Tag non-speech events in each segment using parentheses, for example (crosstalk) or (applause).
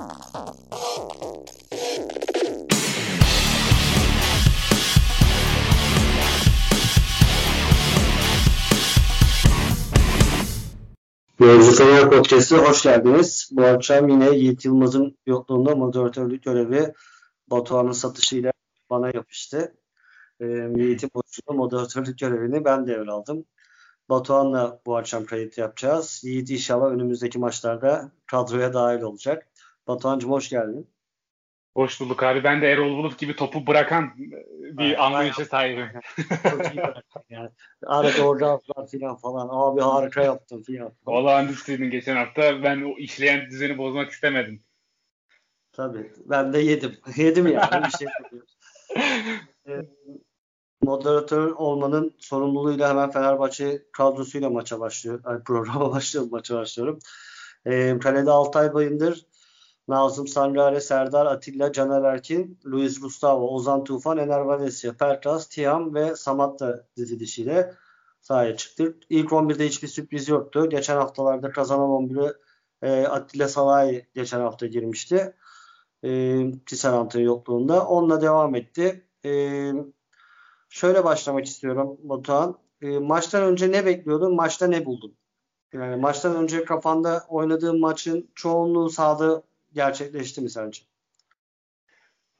Yolcu Fener Podcast'a hoş geldiniz. Bu akşam yine Yiğit Yılmaz'ın yokluğunda moderatörlük görevi Batuhan'ın satışıyla bana yapıştı. Ee, Yiğit'in boşluğunda moderatörlük görevini ben devraldım. Batuhan'la bu akşam kayıt yapacağız. Yiğit inşallah önümüzdeki maçlarda kadroya dahil olacak. Batuhan'cığım hoş geldin. Hoş bulduk abi. Ben de Erol Bulut gibi topu bırakan bir evet, anlayışa sahibim. Yani. Arada orada filan falan. Abi harika yaptın filan. Olağanüstüydün geçen hafta. Ben o işleyen düzeni bozmak istemedim. Tabii. Ben de yedim. (laughs) yedim yani. Bir şey (laughs) ee, moderatör olmanın sorumluluğuyla hemen Fenerbahçe kadrosuyla maça başlıyor. Yani programa (laughs) başlıyor, maça başlıyorum. Ee, kalede Altay Bayındır, Nazım Sanrare, Serdar Atilla, Caner Erkin, Luis Gustavo, Ozan Tufan, Ener Valencia, Pertras, Tiam ve Samat da dizilişiyle sahaya çıktı. İlk 11'de hiçbir sürpriz yoktu. Geçen haftalarda kazanan 11'e e, Atilla Salay geçen hafta girmişti. E, Tisserant'ın yokluğunda. Onunla devam etti. E, şöyle başlamak istiyorum Batuhan. E, maçtan önce ne bekliyordun? Maçta ne buldun? Yani maçtan önce kafanda oynadığın maçın çoğunluğu sahada gerçekleşti mi sence?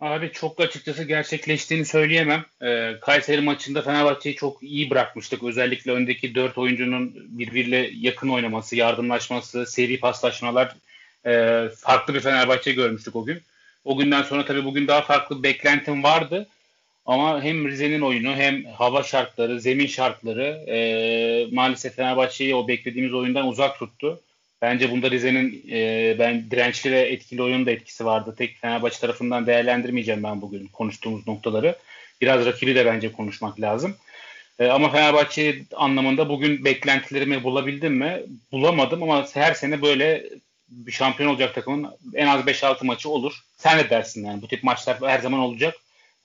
Abi çok açıkçası gerçekleştiğini söyleyemem. Ee, Kayseri maçında Fenerbahçe'yi çok iyi bırakmıştık. Özellikle öndeki dört oyuncunun birbiriyle yakın oynaması, yardımlaşması, seri paslaşmalar e, farklı bir Fenerbahçe görmüştük o gün. O günden sonra tabii bugün daha farklı bir beklentim vardı. Ama hem Rize'nin oyunu hem hava şartları, zemin şartları e, maalesef Fenerbahçe'yi o beklediğimiz oyundan uzak tuttu. Bence bunda Rize'nin e, ben dirençli ve etkili oyunun da etkisi vardı. Tek Fenerbahçe tarafından değerlendirmeyeceğim ben bugün konuştuğumuz noktaları. Biraz rakibi de bence konuşmak lazım. E, ama Fenerbahçe anlamında bugün beklentilerimi bulabildim mi? Bulamadım ama her sene böyle bir şampiyon olacak takımın en az 5-6 maçı olur. Sen de dersin yani bu tip maçlar her zaman olacak.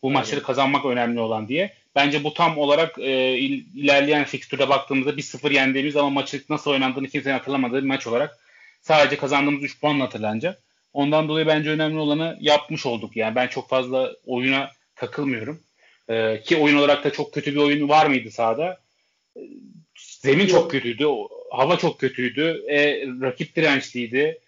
Bu evet. maçları kazanmak önemli olan diye. Bence bu tam olarak e, ilerleyen fikstüre baktığımızda 1-0 yendiğimiz ama maçı nasıl oynandığını kimsenin hatırlamadığı bir maç olarak sadece kazandığımız 3 puanla hatırlanacak. Ondan dolayı bence önemli olanı yapmış olduk. Yani ben çok fazla oyuna takılmıyorum. E, ki oyun olarak da çok kötü bir oyun var mıydı sahada? E, zemin çok kötüydü. Hava çok kötüydü. E, rakip dirençliydi.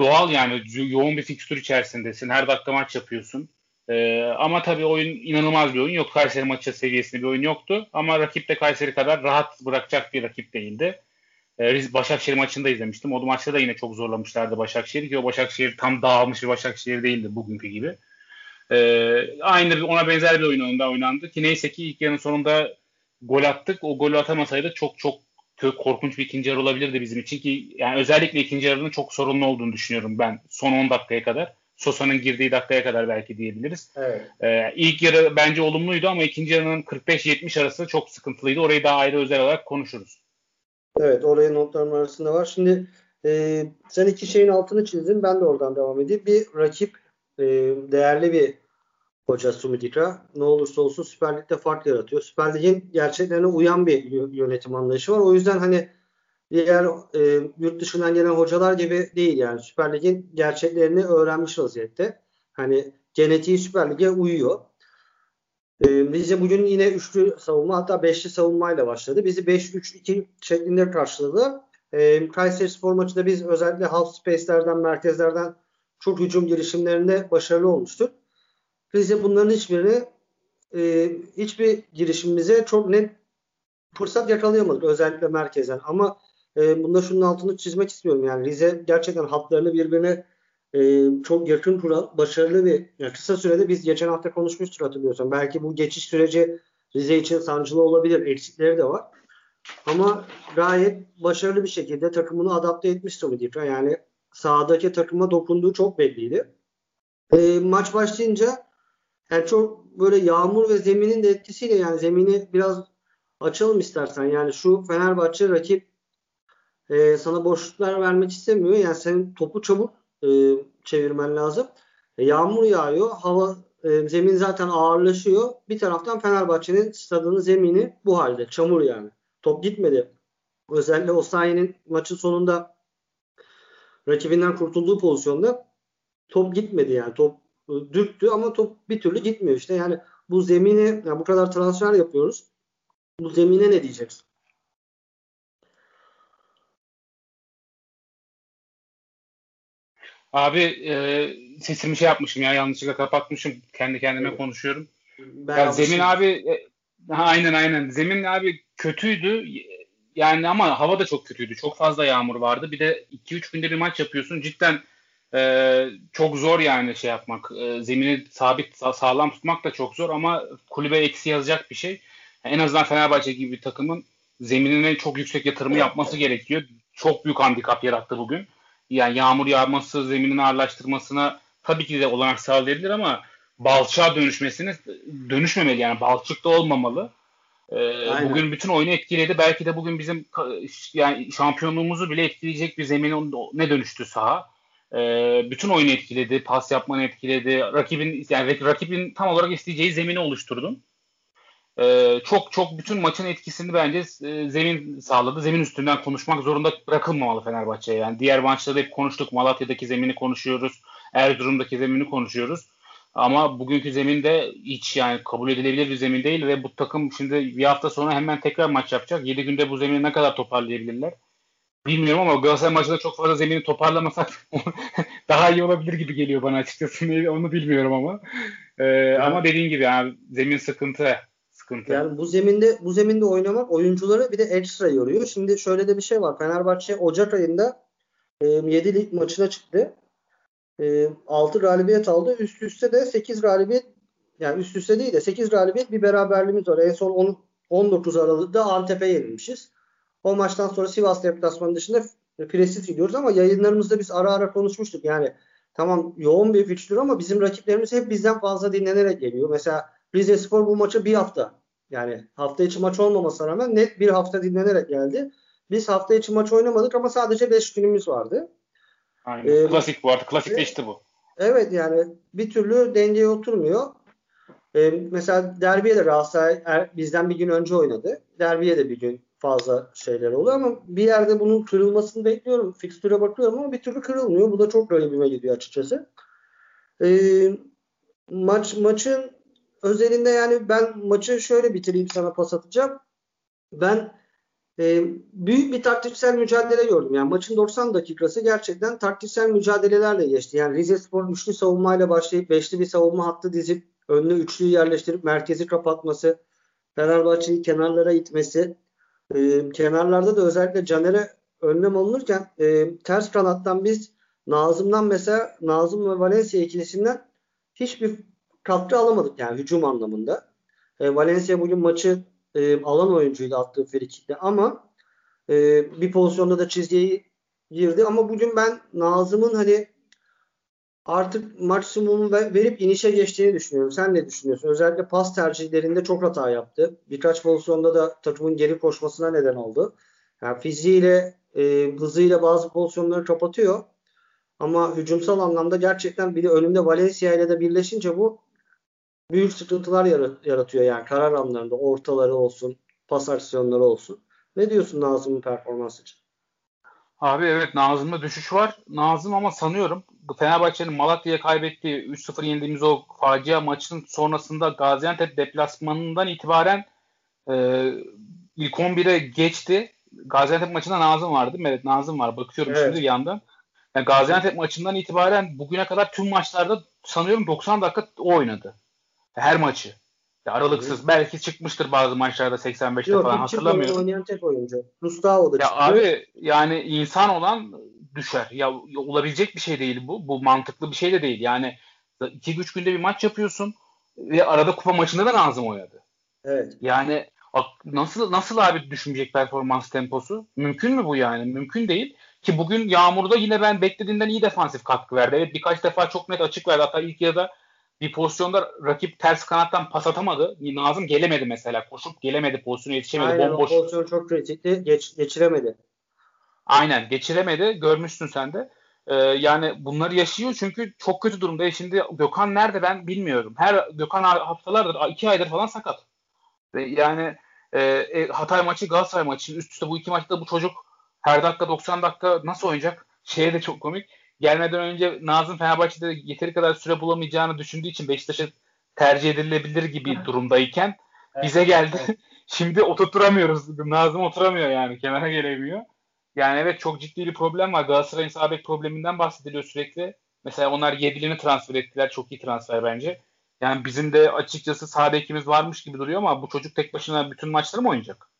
Doğal yani yoğun bir fikstür içerisindesin. Her dakika maç yapıyorsun. Ee, ama tabii oyun inanılmaz bir oyun yok. Kayseri maçı seviyesinde bir oyun yoktu. Ama rakip de Kayseri kadar rahat bırakacak bir rakip değildi. Ee, Başakşehir maçında izlemiştim. O maçta da yine çok zorlamışlardı Başakşehir ki o Başakşehir tam dağılmış bir Başakşehir değildi bugünkü gibi. Ee, aynı ona benzer bir oyun oynandı ki neyse ki ilk yarının sonunda gol attık. O golü atamasaydı çok çok korkunç bir ikinci yarı olabilirdi bizim için ki yani özellikle ikinci yarının çok sorunlu olduğunu düşünüyorum ben son 10 dakikaya kadar. Sosa'nın girdiği dakikaya kadar belki diyebiliriz. Evet. Ee, ilk yarı bence olumluydu ama ikinci yarının 45-70 arası çok sıkıntılıydı. Orayı daha ayrı özel olarak konuşuruz. Evet oraya notlarım arasında var. Şimdi e, sen iki şeyin altını çizdin. Ben de oradan devam edeyim. Bir rakip e, değerli bir hoca Sumidika. Ne olursa olsun Süper Lig'de fark yaratıyor. Süper Lig'in gerçeklerine uyan bir yönetim anlayışı var. O yüzden hani diğer e, yurt dışından gelen hocalar gibi değil yani Süper Lig'in gerçeklerini öğrenmiş vaziyette. Hani genetiği Süper Lig'e uyuyor. E, bize bugün yine üçlü savunma hatta beşli savunmayla başladı. Bizi 5-3-2 şeklinde karşıladı. E, Kayseri Spor maçında biz özellikle half space'lerden, merkezlerden çok hücum girişimlerinde başarılı olmuştuk. Bize bunların hiçbirini e, hiçbir girişimimize çok net fırsat yakalayamadık özellikle merkezden. Ama e, bunda şunun altını çizmek istiyorum. Yani Rize gerçekten hatlarını birbirine e, çok yakın kuran başarılı bir yani kısa sürede biz geçen hafta konuşmuştuk hatırlıyorsan. Belki bu geçiş süreci Rize için sancılı olabilir. Eksikleri de var. Ama gayet başarılı bir şekilde takımını adapte etmiş Tomidika. Yani sahadaki takıma dokunduğu çok belliydi. E, maç başlayınca yani çok böyle yağmur ve zeminin de etkisiyle yani zemini biraz açalım istersen. Yani şu Fenerbahçe rakip e, sana boşluklar vermek istemiyor. Yani senin topu çabuk e, çevirmen lazım. E, yağmur yağıyor. Hava e, zemin zaten ağırlaşıyor. Bir taraftan Fenerbahçe'nin stadının zemini bu halde. Çamur yani. Top gitmedi. Özellikle o sayenin maçın sonunda rakibinden kurtulduğu pozisyonda top gitmedi yani. Top e, dürttü ama top bir türlü gitmiyor işte. Yani bu zemini yani bu kadar transfer yapıyoruz. Bu zemine ne diyeceksin? Abi e, sesimi şey yapmışım ya yanlışlıkla kapatmışım. Kendi kendime evet. konuşuyorum. Ben ya zemin abi e, aynen aynen. Zemin abi kötüydü. Yani ama hava da çok kötüydü. Çok fazla yağmur vardı. Bir de 2-3 günde bir maç yapıyorsun. Cidden e, çok zor yani şey yapmak. E, zemini sabit sağlam tutmak da çok zor ama kulübe eksi yazacak bir şey. En azından Fenerbahçe gibi bir takımın zeminine çok yüksek yatırımı yapması gerekiyor. Çok büyük handikap yarattı bugün. Yani yağmur yağması zeminin ağırlaştırmasına tabii ki de olanak sağlayabilir ama balçığa dönüşmesini dönüşmemeli yani balçıkta olmamalı. Ee, bugün bütün oyunu etkiledi. Belki de bugün bizim yani şampiyonluğumuzu bile etkileyecek bir zemin ne dönüştü saha. Ee, bütün oyunu etkiledi, pas yapmanı etkiledi. Rakibin yani rakibin tam olarak isteyeceği zemini oluşturdun. Ee, çok çok bütün maçın etkisini bence e, zemin sağladı. Zemin üstünden konuşmak zorunda bırakılmamalı Fenerbahçe. Yani diğer maçlarda hep konuştuk. Malatya'daki zemini konuşuyoruz. Erzurum'daki zemini konuşuyoruz. Ama bugünkü zemin de hiç yani kabul edilebilir bir zemin değil ve bu takım şimdi bir hafta sonra hemen tekrar maç yapacak. 7 günde bu zemini ne kadar toparlayabilirler? Bilmiyorum ama Galatasaray maçında çok fazla zemini toparlamasak (laughs) daha iyi olabilir gibi geliyor bana açıkçası. (laughs) Onu bilmiyorum ama. Ee, ama dediğin gibi yani zemin sıkıntı. Sıkıntı. Yani bu zeminde bu zeminde oynamak oyuncuları bir de ekstra yoruyor. Şimdi şöyle de bir şey var. Fenerbahçe Ocak ayında e, 7 lig maçına çıktı e, 6 galibiyet aldı. Üst üste de 8 galibiyet yani üst üste değil de 8 galibiyet bir beraberliğimiz var. En son 10, 19 Aralık'ta Antep'e yenilmişiz. O maçtan sonra Sivas deplasmanı dışında presiz gidiyoruz ama yayınlarımızda biz ara ara konuşmuştuk. Yani tamam yoğun bir fikstür ama bizim rakiplerimiz hep bizden fazla dinlenerek geliyor. Mesela Rize Spor bu maçı bir hafta yani hafta içi maç olmamasına rağmen net bir hafta dinlenerek geldi. Biz hafta içi maç oynamadık ama sadece 5 günümüz vardı. Aynen. Ee, Klasik bu artık. Klasikleşti bu. Evet yani bir türlü dengeye oturmuyor. Ee, mesela derbiye de Galatasaray er, bizden bir gün önce oynadı. Derbiye de bir gün fazla şeyler oluyor ama bir yerde bunun kırılmasını bekliyorum. Fikstüre bakıyorum ama bir türlü kırılmıyor. Bu da çok garibime gidiyor açıkçası. Ee, maç maçın özelinde yani ben maçı şöyle bitireyim sana pas atacağım. Ben e, büyük bir taktiksel mücadele gördüm. Yani maçın 90 dakikası gerçekten taktiksel mücadelelerle geçti. Yani Rize Spor üçlü savunmayla başlayıp beşli bir savunma hattı dizip önüne üçlüyü yerleştirip merkezi kapatması, Fenerbahçe'yi kenarlara itmesi, e, kenarlarda da özellikle Caner'e önlem alınırken e, ters kanattan biz Nazım'dan mesela Nazım ve Valencia ikilisinden hiçbir katkı alamadık yani hücum anlamında. E, Valencia bugün maçı e, alan oyuncuydu attığı frikikte ama e, bir pozisyonda da çizgiye girdi ama bugün ben Nazım'ın hani artık maksimumu verip inişe geçtiğini düşünüyorum. Sen ne düşünüyorsun? Özellikle pas tercihlerinde çok hata yaptı. Birkaç pozisyonda da takımın geri koşmasına neden oldu. Yani fiziğiyle, e, hızıyla bazı pozisyonları kapatıyor. Ama hücumsal anlamda gerçekten bir de önünde Valencia ile de birleşince bu büyük sıkıntılar yaratıyor yani karar anlarında ortaları olsun, pas aksiyonları olsun. Ne diyorsun Nazım'ın performansı için? Abi evet Nazım'da düşüş var. Nazım ama sanıyorum Fenerbahçe'nin Malatya'ya kaybettiği 3-0 yendiğimiz o facia maçın sonrasında Gaziantep deplasmanından itibaren e, ilk 11'e geçti. Gaziantep maçında Nazım vardı. Evet Nazım var. Bakıyorum evet. şimdi yandan. Yani Gaziantep maçından itibaren bugüne kadar tüm maçlarda sanıyorum 90 dakika oynadı. Her maçı. Ya aralıksız. Evet. Belki çıkmıştır bazı maçlarda 85'te Yok, falan hatırlamıyorum. Yok oynayan tek oyuncu. Gustavo da Ya abi yani insan olan düşer. Ya olabilecek bir şey değil bu. Bu mantıklı bir şey de değil. Yani 2-3 günde bir maç yapıyorsun ve arada kupa maçında da Nazım oynadı. Evet. Yani nasıl nasıl abi düşünecek performans temposu? Mümkün mü bu yani? Mümkün değil. Ki bugün Yağmur'da yine ben beklediğimden iyi defansif katkı verdi. Evet birkaç defa çok net açık verdi. Hatta ilk yarıda bir pozisyonda rakip ters kanattan pas atamadı. Nazım gelemedi mesela. Koşup gelemedi. Pozisyona yetişemedi. Aynen Bomboş. o pozisyon çok kritikti. Geç, geçiremedi. Aynen geçiremedi. Görmüşsün sen de. Ee, yani bunları yaşıyor çünkü çok kötü durumda. E şimdi Gökhan nerede ben bilmiyorum. Her Gökhan haftalardır, iki aydır falan sakat. Ve yani e, e, Hatay maçı, Galatasaray maçı üst üste bu iki maçta bu çocuk her dakika 90 dakika nasıl oynayacak? Şeye de çok komik. Gelmeden önce Nazım Fenerbahçe'de yeteri kadar süre bulamayacağını düşündüğü için Beşiktaş'a tercih edilebilir gibi durumdayken bize geldi. (laughs) Şimdi oturtamıyoruz. Nazım oturamıyor yani. Kenara gelemiyor. Yani evet çok ciddi bir problem var. Galatasaray'ın sağ bek probleminden bahsediliyor sürekli. Mesela onlar Yedlin'i transfer ettiler. Çok iyi transfer bence. Yani bizim de açıkçası sağ bekimiz varmış gibi duruyor ama bu çocuk tek başına bütün maçları mı oynayacak?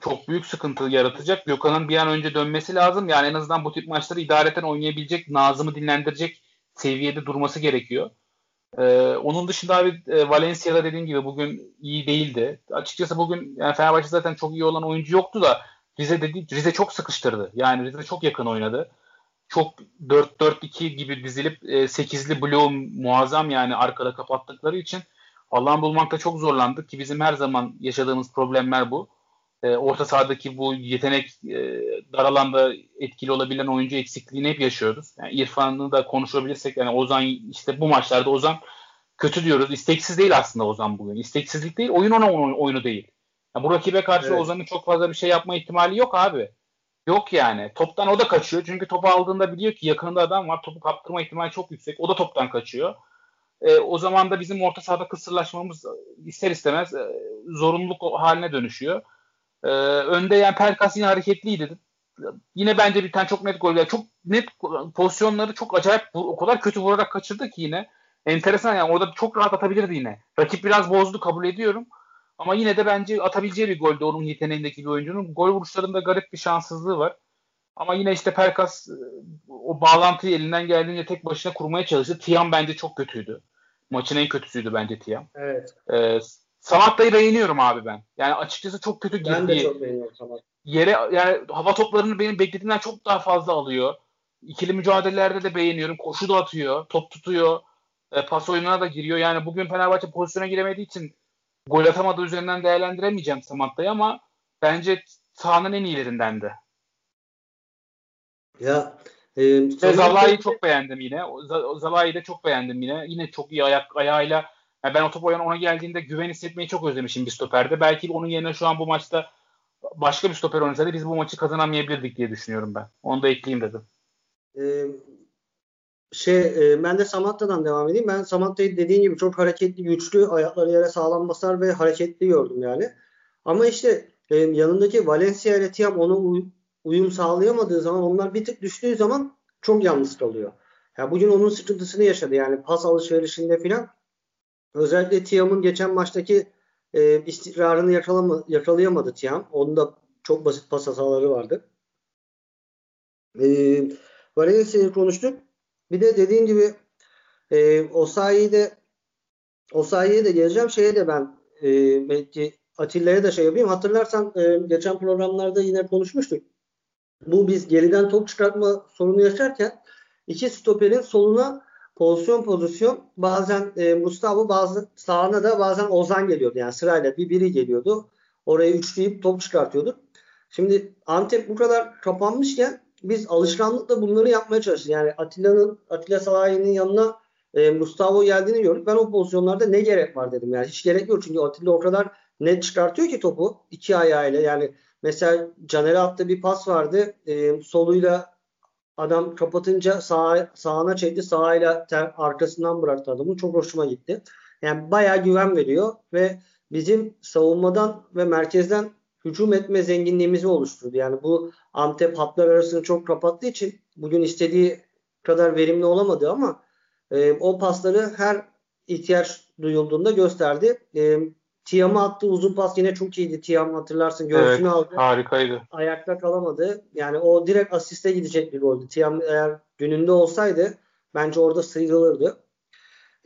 Çok büyük sıkıntı yaratacak. Gökhan'ın bir an önce dönmesi lazım. Yani en azından bu tip maçları idareten oynayabilecek, Nazım'ı dinlendirecek seviyede durması gerekiyor. Ee, onun dışında abi e, Valencia'da dediğim gibi bugün iyi değildi. Açıkçası bugün yani Fenerbahçe zaten çok iyi olan oyuncu yoktu da Rize dedi Rize çok sıkıştırdı. Yani Rize çok yakın oynadı. Çok 4-4-2 gibi dizilip e, 8'li bloğu muazzam yani arkada kapattıkları için alan bulmakta çok zorlandık ki bizim her zaman yaşadığımız problemler bu. E, orta sahadaki bu yetenek e, dar alanda etkili olabilen oyuncu eksikliğini hep yaşıyoruz. Yani İrfan'ı da konuşabilirsek yani Ozan işte bu maçlarda Ozan kötü diyoruz. İsteksiz değil aslında Ozan bugün. İsteksizlik değil, oyun ona oyunu değil. Yani bu rakibe karşı evet. Ozan'ın çok fazla bir şey yapma ihtimali yok abi. Yok yani. Toptan o da kaçıyor. Çünkü topu aldığında biliyor ki yakında adam var. Topu kaptırma ihtimali çok yüksek. O da toptan kaçıyor. E, o zaman da bizim orta sahada kısırlaşmamız ister istemez e, zorunluluk haline dönüşüyor. E, önde yani Pelkas yine hareketliydi. Yine bence bir tane çok net gol. Yani çok net pozisyonları çok acayip o kadar kötü vurarak kaçırdı ki yine. Enteresan yani orada çok rahat atabilirdi yine. Rakip biraz bozdu kabul ediyorum. Ama yine de bence atabileceği bir goldü onun yeteneğindeki bir oyuncunun. Gol vuruşlarında garip bir şanssızlığı var. Ama yine işte Perkas e, o bağlantıyı elinden geldiğince tek başına kurmaya çalıştı. Tiam bence çok kötüydü. Maçın en kötüsüydü bence Tiam. Evet. Ee, Samatta'yı beğeniyorum abi ben. Yani açıkçası çok kötü girdi. Ben de çok beğeniyorum Samat. Yere yani hava toplarını benim beklediğimden çok daha fazla alıyor. İkili mücadelelerde de beğeniyorum. Koşu da atıyor, top tutuyor, e, pas oyununa da giriyor. Yani bugün Fenerbahçe pozisyona giremediği için gol atamadığı üzerinden değerlendiremeyeceğim Samatta'yı ama bence sahanın en iyilerindendi. Ya e, Ve Zalai'yi çok beğendim yine. Zalai'yi de çok beğendim yine. Yine çok iyi ayak ayağıyla. Yani ben o top ona geldiğinde güven hissetmeyi çok özlemişim bir stoperde. Belki onun yerine şu an bu maçta başka bir stoper oynasaydı biz bu maçı kazanamayabilirdik diye düşünüyorum ben. Onu da ekleyeyim dedim. Ee, şey e, ben de Samatta'dan devam edeyim. Ben Samatta'yı dediğin gibi çok hareketli, güçlü, ayakları yere sağlam basar ve hareketli gördüm yani. Ama işte e, yanındaki Valencia ile Tiam ona uy- uyum sağlayamadığı zaman onlar bir tık düştüğü zaman çok yalnız kalıyor. Ya bugün onun sıkıntısını yaşadı yani pas alışverişinde filan. Özellikle Tiam'ın geçen maçtaki e, istikrarını yakalama, yakalayamadı Tiam. Onda çok basit pas hataları vardı. E, Valencia'yı konuştuk. Bir de dediğin gibi e, Osayi'yi Osayi'ye de geleceğim. Şeye de ben e, belki Atilla'ya da şey yapayım. Hatırlarsan e, geçen programlarda yine konuşmuştuk. Bu biz geriden top çıkartma sorunu yaşarken iki stoperin soluna pozisyon pozisyon bazen e, Mustafa bazı sağına da bazen Ozan geliyordu. Yani sırayla bir biri geliyordu. Oraya üçleyip top çıkartıyordu. Şimdi Antep bu kadar kapanmışken biz alışkanlıkla bunları yapmaya çalıştık. Yani Atilla'nın Atilla Salahi'nin yanına e, Mustafa geldiğini gördük. Ben o pozisyonlarda ne gerek var dedim. Yani hiç gerek yok çünkü Atilla o kadar net çıkartıyor ki topu iki ayağıyla. Yani mesela Caner'e attığı bir pas vardı. E, soluyla adam kapatınca sağ, sağına çekti. Sağıyla ter, arkasından bıraktı adamı. Çok hoşuma gitti. Yani bayağı güven veriyor ve bizim savunmadan ve merkezden hücum etme zenginliğimizi oluşturdu. Yani bu Antep hatlar arasını çok kapattığı için bugün istediği kadar verimli olamadı ama e, o pasları her ihtiyaç duyulduğunda gösterdi. E, Tiam'a attığı uzun pas yine çok iyiydi. Tiam hatırlarsın göğsünü evet, aldı. Harikaydı. Ayakta kalamadı. Yani o direkt asiste gidecek bir goldü. Tiam eğer gününde olsaydı bence orada sıyrılırdı.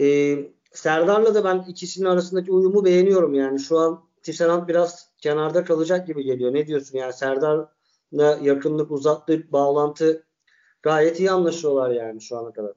Ee, Serdar'la da ben ikisinin arasındaki uyumu beğeniyorum yani. Şu an Tisserand biraz kenarda kalacak gibi geliyor. Ne diyorsun yani Serdar'la yakınlık, uzaklık, bağlantı gayet iyi anlaşıyorlar yani şu ana kadar.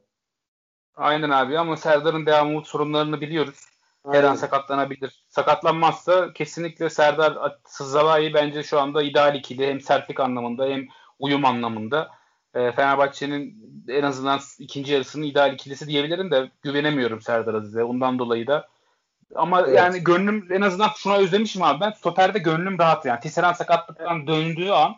Aynen abi ama Serdar'ın devamlı sorunlarını biliyoruz. Aynen. Her an sakatlanabilir. Sakatlanmazsa kesinlikle Serdar Sızalai bence şu anda ideal ikili. Hem sertlik anlamında hem uyum anlamında. E, Fenerbahçe'nin en azından ikinci yarısının ideal ikilisi diyebilirim de güvenemiyorum Serdar Aziz'e. Ondan dolayı da ama evet. yani gönlüm en azından şuna özlemişim abi ben. Stoperde gönlüm rahat yani. Tisserand sakatlıktan döndüğü an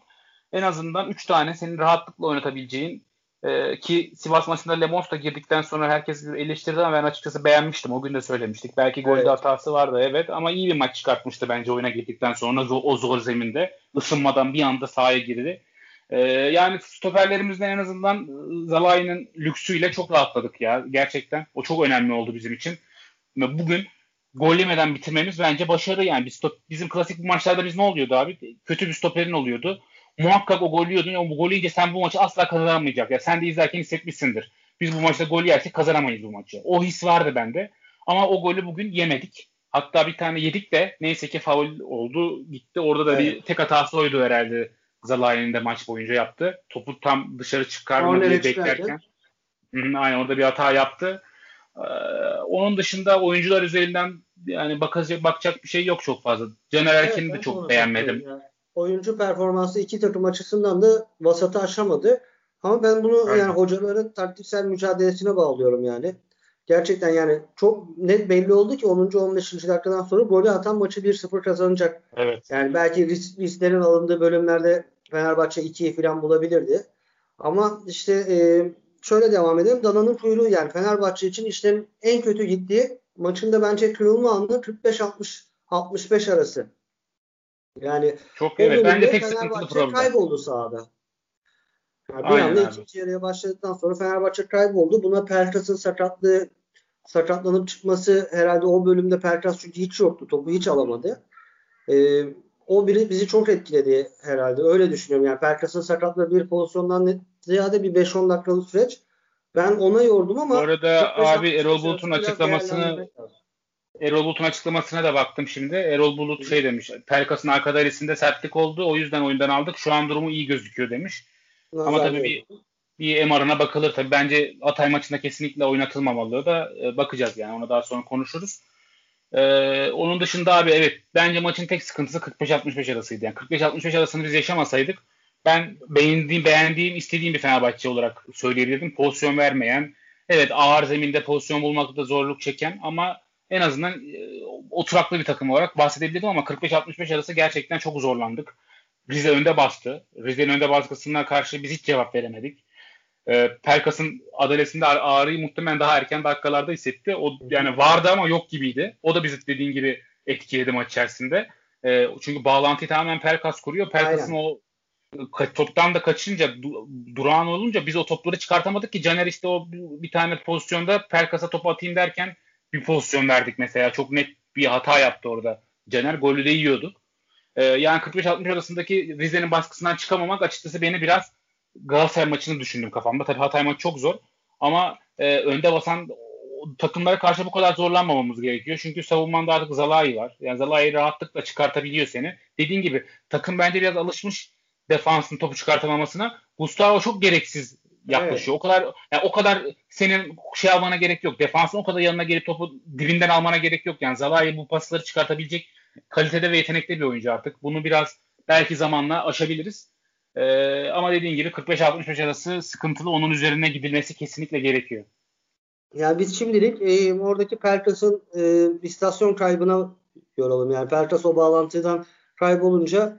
en azından 3 tane senin rahatlıkla oynatabileceğin Ee, ki Sivas maçında Lemos da girdikten sonra herkes eleştirdi ama ben açıkçası beğenmiştim. O gün de söylemiştik. Belki golde evet. hatası vardı evet ama iyi bir maç çıkartmıştı bence oyuna girdikten sonra o zor zeminde. ısınmadan bir anda sahaya girdi. Ee, yani stoperlerimizden en azından ıı, Zalai'nin lüksüyle çok rahatladık ya. Gerçekten o çok önemli oldu bizim için. Bugün gol yemeden bitirmemiz bence başarı yani. Biz bizim klasik bu maçlarda biz ne oluyordu abi? Kötü bir stoperin oluyordu. Muhakkak o golü yiyordun. O golü yiyince sen bu maçı asla kazanamayacak. Ya sen de izlerken hissetmişsindir. Biz bu maçta gol yersek kazanamayız bu maçı. O his vardı bende. Ama o golü bugün yemedik. Hatta bir tane yedik de neyse ki faul oldu gitti. Orada da evet. bir tek hatası oydu herhalde Zalai'nin de maç boyunca yaptı. Topu tam dışarı çıkarma diye beklerken. Hı, aynen orada bir hata yaptı. Ee, onun dışında oyuncular üzerinden yani bakacak bakacak bir şey yok çok fazla. Caner Erkin'i evet, de çok beğenmedim. Yani. Oyuncu performansı iki takım açısından da vasatı aşamadı. Ama ben bunu Aynen. yani hocaların taktiksel mücadelesine bağlıyorum yani. Gerçekten yani çok net belli oldu ki 10. 15. dakikadan sonra golü atan maçı 1-0 kazanacak. Evet. Yani belki risk, risklerin alındığı bölümlerde Fenerbahçe 2'yi falan bulabilirdi. Ama işte e, şöyle devam edelim. Dana'nın kuyruğu yani Fenerbahçe için işlerin en kötü gittiği maçında bence kırılma anı 45-60 65 arası. Yani çok evet bence tek sıkıntılı problem. kayboldu sahada. Yani bir anda ikinci yarıya başladıktan sonra Fenerbahçe kayboldu. Buna Pelkas'ın sakatlığı sakatlanıp çıkması herhalde o bölümde Pelkas çünkü hiç yoktu. Topu hiç alamadı. Ee, o biri bizi çok etkiledi herhalde. Öyle düşünüyorum. Yani Pelkas'ın sakatlığı bir pozisyondan ziyade bir 5-10 dakikalık süreç. Ben ona yordum ama Bu arada abi Erol Bulut'un açıklamasını Erol Bulut'un açıklamasına da baktım şimdi. Erol Bulut şey demiş. Pelkas'ın arka dairesinde sertlik oldu. O yüzden oyundan aldık. Şu an durumu iyi gözüküyor demiş. Nazar Ama tabii bir, bir MR'ına bakılır. Tabii bence Atay maçında kesinlikle oynatılmamalı da e, bakacağız yani. Ona daha sonra konuşuruz. Ee, onun dışında abi evet bence maçın tek sıkıntısı 45-65 arasıydı. Yani 45-65 arasını biz yaşamasaydık ben beğendiğim, beğendiğim, istediğim bir Fenerbahçe olarak söyleyebilirdim. Pozisyon vermeyen, evet ağır zeminde pozisyon bulmakta zorluk çeken ama en azından e, oturaklı bir takım olarak bahsedebilirdim ama 45-65 arası gerçekten çok zorlandık. Rize önde bastı. Rize'nin önde baskısına karşı biz hiç cevap veremedik. E, Pelkas'ın adalesinde ağrıyı muhtemelen daha erken dakikalarda hissetti. O yani vardı ama yok gibiydi. O da bizi dediğin gibi etkiledi maç içerisinde. E, çünkü bağlantıyı tamamen Pelkas kuruyor. Pelkas'ın o toptan da kaçınca du, durağan olunca biz o topları çıkartamadık ki Caner işte o bir tane pozisyonda Pelkas'a top atayım derken bir pozisyon verdik mesela. Çok net bir hata yaptı orada. Caner golü de yiyordu. Ee, yani 45-60 arasındaki Rize'nin baskısından çıkamamak açıkçası beni biraz Galatasaray maçını düşündüm kafamda. Tabii Hatay maçı çok zor. Ama e, önde basan takımlara karşı bu kadar zorlanmamamız gerekiyor. Çünkü savunmanda artık Zalai var. Yani Zalai rahatlıkla çıkartabiliyor seni. Dediğin gibi takım bence biraz alışmış defansın topu çıkartamamasına. Gustavo çok gereksiz yaklaşıyor. Evet. O kadar yani o kadar senin şey almana gerek yok. Defansın o kadar yanına gelip topu dibinden almana gerek yok. Yani Zalai bu pasları çıkartabilecek kalitede ve yetenekli bir oyuncu artık. Bunu biraz belki zamanla aşabiliriz. Ee, ama dediğin gibi 45-65 arası sıkıntılı. Onun üzerine gidilmesi kesinlikle gerekiyor. Yani biz şimdilik e, oradaki Pelkas'ın e, istasyon kaybına yoralım. Yani Pelkas o bağlantıdan kaybolunca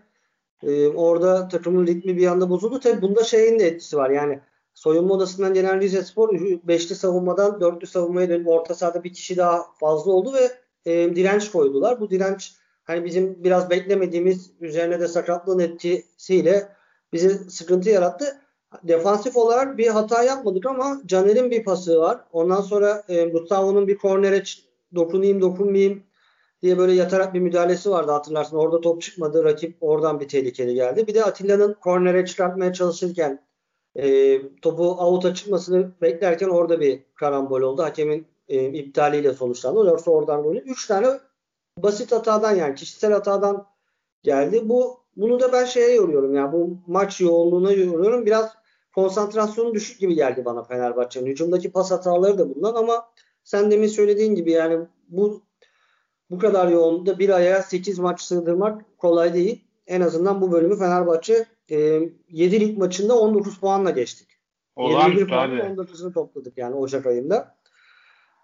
e, orada takımın ritmi bir anda bozuldu. Tabi bunda şeyin de etkisi var. Yani soyunma odasından gelen Rize Spor beşli savunmadan dörtlü savunmaya dönüp orta sahada bir kişi daha fazla oldu ve e, direnç koydular. Bu direnç hani bizim biraz beklemediğimiz üzerine de sakatlığın etkisiyle bize sıkıntı yarattı. Defansif olarak bir hata yapmadık ama Caner'in bir pası var. Ondan sonra e, Gustavo'nun bir kornere dokunayım dokunmayayım diye böyle yatarak bir müdahalesi vardı hatırlarsın. Orada top çıkmadı. Rakip oradan bir tehlikeli geldi. Bir de Atilla'nın kornere çıkartmaya çalışırken e, topu avuta çıkmasını beklerken orada bir karambol oldu. Hakemin e, iptaliyle sonuçlandı. Yoksa oradan golü. Üç tane basit hatadan yani kişisel hatadan geldi. Bu bunu da ben şeye yoruyorum yani bu maç yoğunluğuna yoruyorum. Biraz konsantrasyonu düşük gibi geldi bana Fenerbahçe'nin. Hücumdaki pas hataları da bundan ama sen demin söylediğin gibi yani bu bu kadar yoğunlukta bir aya 8 maç sığdırmak kolay değil. En azından bu bölümü Fenerbahçe e, 7 lig maçında 19 puanla geçtik. Olağanüstü 21 puanla 19'unu topladık yani Ocak ayında.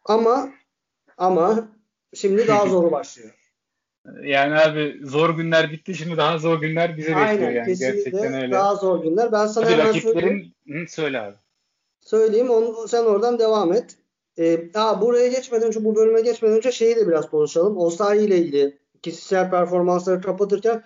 Ama ama şimdi daha (laughs) zoru başlıyor. Yani abi zor günler bitti şimdi daha zor günler bize Aynen, bekliyor yani gerçekten öyle. Daha zor günler. Ben sana Tabii hemen rakiplerin... söyleyeyim. Hı, söyle abi. söyleyeyim. Onu, sen oradan devam et. Ee, aa, buraya geçmeden önce, bu bölüme geçmeden önce şeyi de biraz konuşalım. Osayi ile ilgili kişisel performansları kapatırken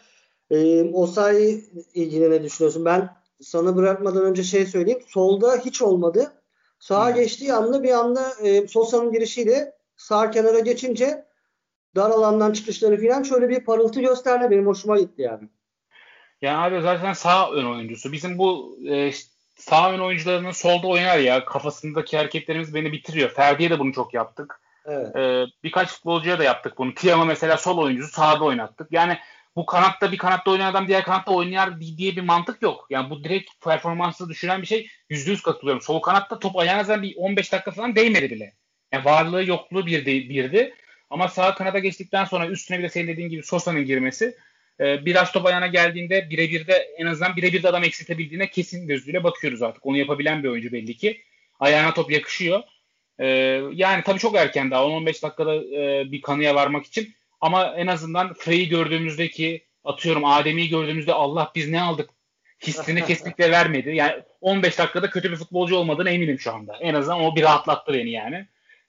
e, Osayi ilgili ne düşünüyorsun? Ben sana bırakmadan önce şey söyleyeyim. Solda hiç olmadı. Sağa hmm. geçtiği anda bir anda e, Sosa'nın girişiyle sağ kenara geçince dar alandan çıkışları falan şöyle bir parıltı gösterdi. Benim hoşuma gitti yani. Yani abi zaten sağ ön oyuncusu. Bizim bu e, sağ ön oyuncularının solda oynar ya. Kafasındaki hareketlerimiz beni bitiriyor. Ferdi'ye de bunu çok yaptık. Evet. Ee, birkaç futbolcuya da yaptık bunu. Tiam'a mesela sol oyuncusu sağda oynattık. Yani bu kanatta bir kanatta oynayan adam diğer kanatta oynar diye bir mantık yok. Yani bu direkt performansı düşüren bir şey. Yüzde yüz katılıyorum. Sol kanatta top ayağınıza bir 15 dakika falan değmedi bile. Yani varlığı yokluğu bir de, birdi. Ama sağ kanada geçtikten sonra üstüne bir de senin dediğin gibi Sosa'nın girmesi e, biraz top ayağına geldiğinde birebir de en azından birebir de adam eksiltebildiğine kesin gözüyle bakıyoruz artık. Onu yapabilen bir oyuncu belli ki. Ayağına top yakışıyor. E, yani tabii çok erken daha 10-15 dakikada e, bir kanıya varmak için. Ama en azından Frey'i gördüğümüzdeki atıyorum Adem'i gördüğümüzde Allah biz ne aldık hissini kesinlikle vermedi. Yani 15 dakikada kötü bir futbolcu olmadığını eminim şu anda. En azından o bir rahatlattı beni yani.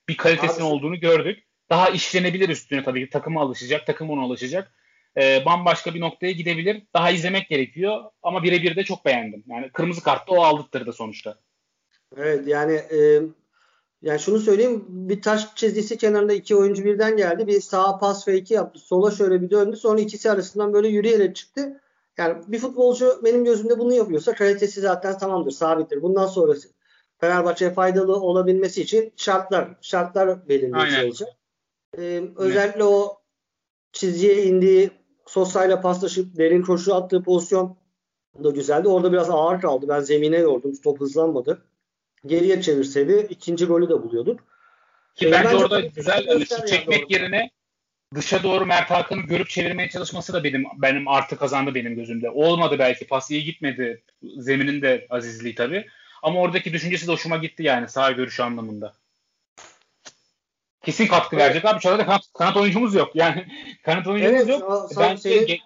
Bir kalitesinin Abi, olduğunu gördük. Daha işlenebilir üstüne tabii ki. Takıma alışacak, takım ona alışacak. Ee, bambaşka bir noktaya gidebilir. Daha izlemek gerekiyor. Ama birebir de çok beğendim. Yani kırmızı kartta o aldırttırdı sonuçta. Evet yani e, yani şunu söyleyeyim bir taş çizgisi kenarında iki oyuncu birden geldi. Bir sağa pas fake yaptı. Sola şöyle bir döndü. Sonra ikisi arasından böyle yürüyerek çıktı. Yani bir futbolcu benim gözümde bunu yapıyorsa kalitesi zaten tamamdır, sabittir. Bundan sonrası Fenerbahçe'ye faydalı olabilmesi için şartlar şartlar belirleyici olacak. Ee, özellikle o çizgiye indiği Sosa'yla paslaşıp derin koşu attığı pozisyon da güzeldi. Orada biraz ağır kaldı. Ben zemine yordum. Top hızlanmadı geriye çevirseydi ikinci golü de buluyorduk. Ki e, bence, bence orada güzel yani, çekmek orada. yerine dışa doğru Mert Hakan'ı görüp çevirmeye çalışması da benim benim artı kazandı benim gözümde. Olmadı belki pas iyi gitmedi. Zeminin de azizliği tabii. Ama oradaki düşüncesi de hoşuma gitti yani sağ görüş anlamında. Kesin katkı evet. verecek abi. Anda kanat, kanat oyuncumuz yok. Yani (laughs) kanat oyuncumuz evet, yok. Sen, senin,